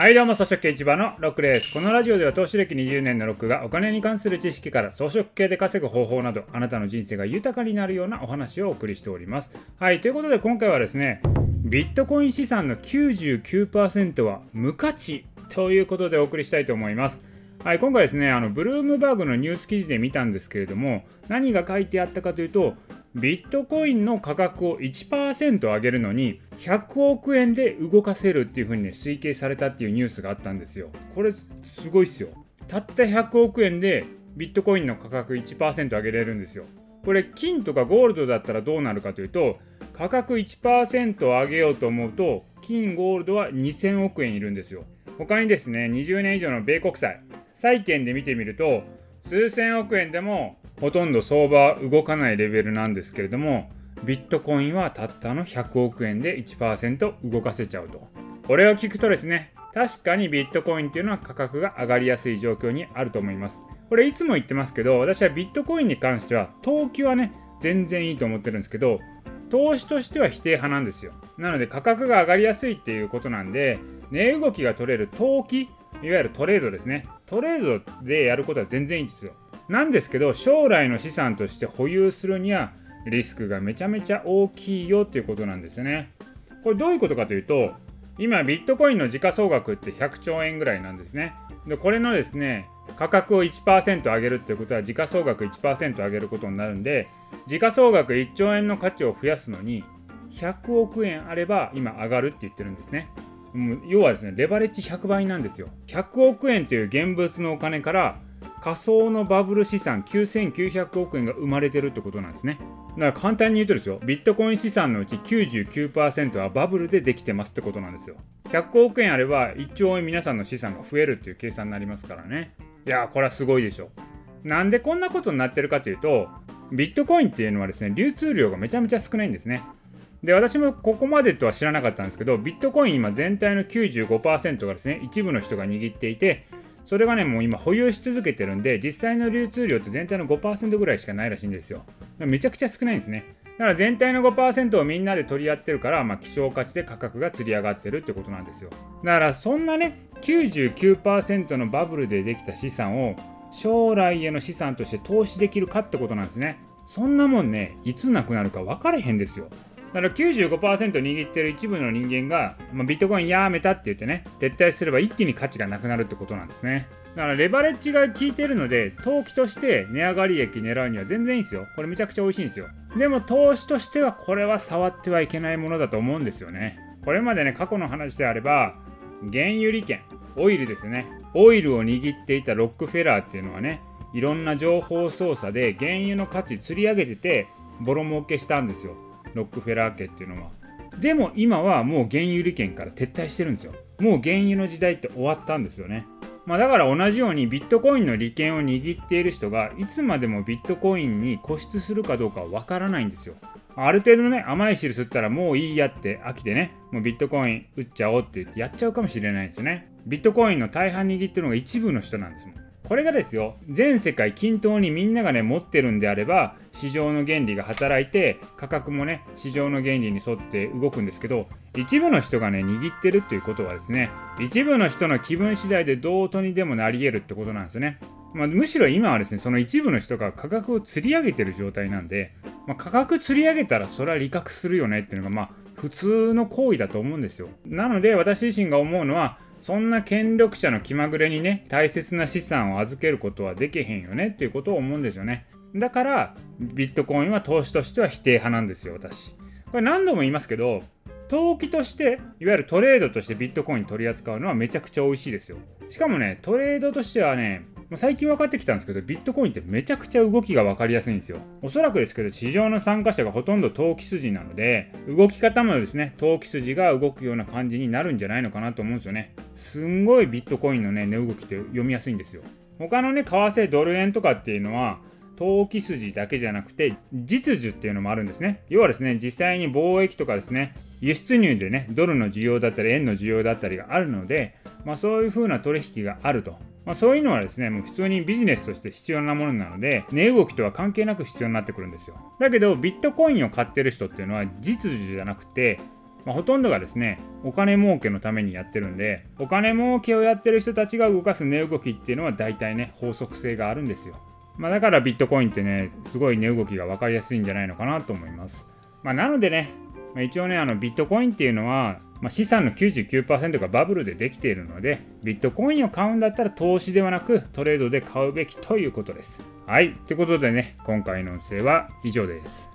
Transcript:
はいどうも、草食系市場のロックです。このラジオでは投資歴20年のロックがお金に関する知識から装飾系で稼ぐ方法など、あなたの人生が豊かになるようなお話をお送りしております。はい、ということで今回はですね、ビットコイン資産の99%は無価値ということでお送りしたいと思います。はい、今回ですね、あのブルームバーグのニュース記事で見たんですけれども、何が書いてあったかというと、ビットコインの価格を1%上げるのに100億円で動かせるっていう風にね推計されたっていうニュースがあったんですよ。これすごいっすよ。たった100億円でビットコインの価格1%上げれるんですよ。これ金とかゴールドだったらどうなるかというと価格1%上げようと思うと金ゴールドは2000億円いるんですよ。他にですね20年以上の米国債債券で見てみると数千億円でもほとんど相場動かないレベルなんですけれどもビットコインはたったの100億円で1%動かせちゃうと。これを聞くとですね確かにビットコインっていうのは価格が上がりやすい状況にあると思います。これいつも言ってますけど私はビットコインに関しては投機はね全然いいと思ってるんですけど投資としては否定派なんですよ。なので価格が上がりやすいっていうことなんで値動きが取れる投機いわゆるトレードですね。トレードでやることは全然いいんですよ。なんですけど将来の資産として保有するにはリスクがめちゃめちゃ大きいよっていうことなんですよね。これどういうことかというと今ビットコインの時価総額って100兆円ぐらいなんですね。でこれのですね価格を1%上げるっていうことは時価総額1%上げることになるんで時価総額1兆円の価値を増やすのに100億円あれば今上がるって言ってるんですね。要はですねレバレッジ100倍なんですよ。100億円という現物のお金から仮想のバブル資産9900億円が生まれてるってことなんですね。だから簡単に言うとですよ、ビットコイン資産のうち99%はバブルでできてますってことなんですよ。100億円あれば1兆円皆さんの資産が増えるっていう計算になりますからね。いやー、これはすごいでしょ。なんでこんなことになってるかというと、ビットコインっていうのはですね、流通量がめちゃめちゃ少ないんですね。で、私もここまでとは知らなかったんですけど、ビットコイン今全体の95%がですね、一部の人が握っていて、それがね、もう今保有し続けてるんで、実際の流通量って全体の5%ぐらいしかないらしいんですよ。めちゃくちゃ少ないんですね。だから全体の5%をみんなで取り合ってるから、まあ、希少価値で価格が釣り上がってるってことなんですよ。だからそんなね、99%のバブルでできた資産を将来への資産として投資できるかってことなんですね。そんなもんね、いつなくなるか分かれへんですよ。だから95%握ってる一部の人間が、まあ、ビットコインやめたって言ってね、撤退すれば一気に価値がなくなるってことなんですね。だからレバレッジが効いてるので、投機として値上がり益狙うには全然いいんですよ。これめちゃくちゃ美味しいんですよ。でも投資としてはこれは触ってはいけないものだと思うんですよね。これまでね、過去の話であれば、原油利権、オイルですね。オイルを握っていたロックフェラーっていうのはね、いろんな情報操作で原油の価値釣り上げてて、ボロ儲けしたんですよ。ロックフェラー家っていうのは。でも今はもう原油利権から撤退してるんですよ。もう原油の時代って終わったんですよね。まあ、だから同じようにビットコインの利権を握っている人がいつまでもビットコインに固執するかどうかはわからないんですよ。ある程度ね、甘い汁吸ったらもういいやって飽きてね、もうビットコイン売っちゃおうって言ってやっちゃうかもしれないんですよね。ビットコインの大半握ってるのが一部の人なんですもん。これがですよ全世界均等にみんながね持ってるんであれば市場の原理が働いて価格もね市場の原理に沿って動くんですけど一部の人がね握ってるっていうことはですね一部の人の気分次第でどうとにでもなり得るってことなんですよね。まあ、むしろ今はですねその一部の人が価格を釣り上げてる状態なんで、まあ、価格釣り上げたらそれは利確するよねっていうのがまあ普通の行為だと思うんですよ。なので私自身が思うのはそんな権力者の気まぐれにね、大切な資産を預けることはできへんよねっていうことを思うんですよね。だから、ビットコインは投資としては否定派なんですよ、私。これ何度も言いますけど、投機として、いわゆるトレードとしてビットコイン取り扱うのはめちゃくちゃ美味しいですよ。しかもね、トレードとしてはね、最近分かってきたんですけど、ビットコインってめちゃくちゃ動きが分かりやすいんですよ。おそらくですけど、市場の参加者がほとんど投機筋なので、動き方もですね、投機筋が動くような感じになるんじゃないのかなと思うんですよね。すんごいビットコインのね、値動きって読みやすいんですよ。他のね、為替ドル円とかっていうのは、投機筋だけじゃなくて実需っていうのもあるんですね。要はですね、実際に貿易とかですね、輸出入でね、ドルの需要だったり円の需要だったりがあるので、まあ、そういう風な取引があると。まあ、そういうのはですね、もう普通にビジネスとして必要なものなので、値動きとは関係なく必要になってくるんですよ。だけど、ビットコインを買ってる人っていうのは実需じゃなくて、まあ、ほとんどがですねお金儲けのためにやってるんでお金儲けをやってる人たちが動かす値動きっていうのは大体ね法則性があるんですよ、まあ、だからビットコインってねすごい値動きが分かりやすいんじゃないのかなと思います、まあ、なのでね、まあ、一応ねあのビットコインっていうのはまあ、資産の99%がバブルでできているので、ビットコインを買うんだったら投資ではなくトレードで買うべきということです。はい。ということでね、今回の音声は以上です。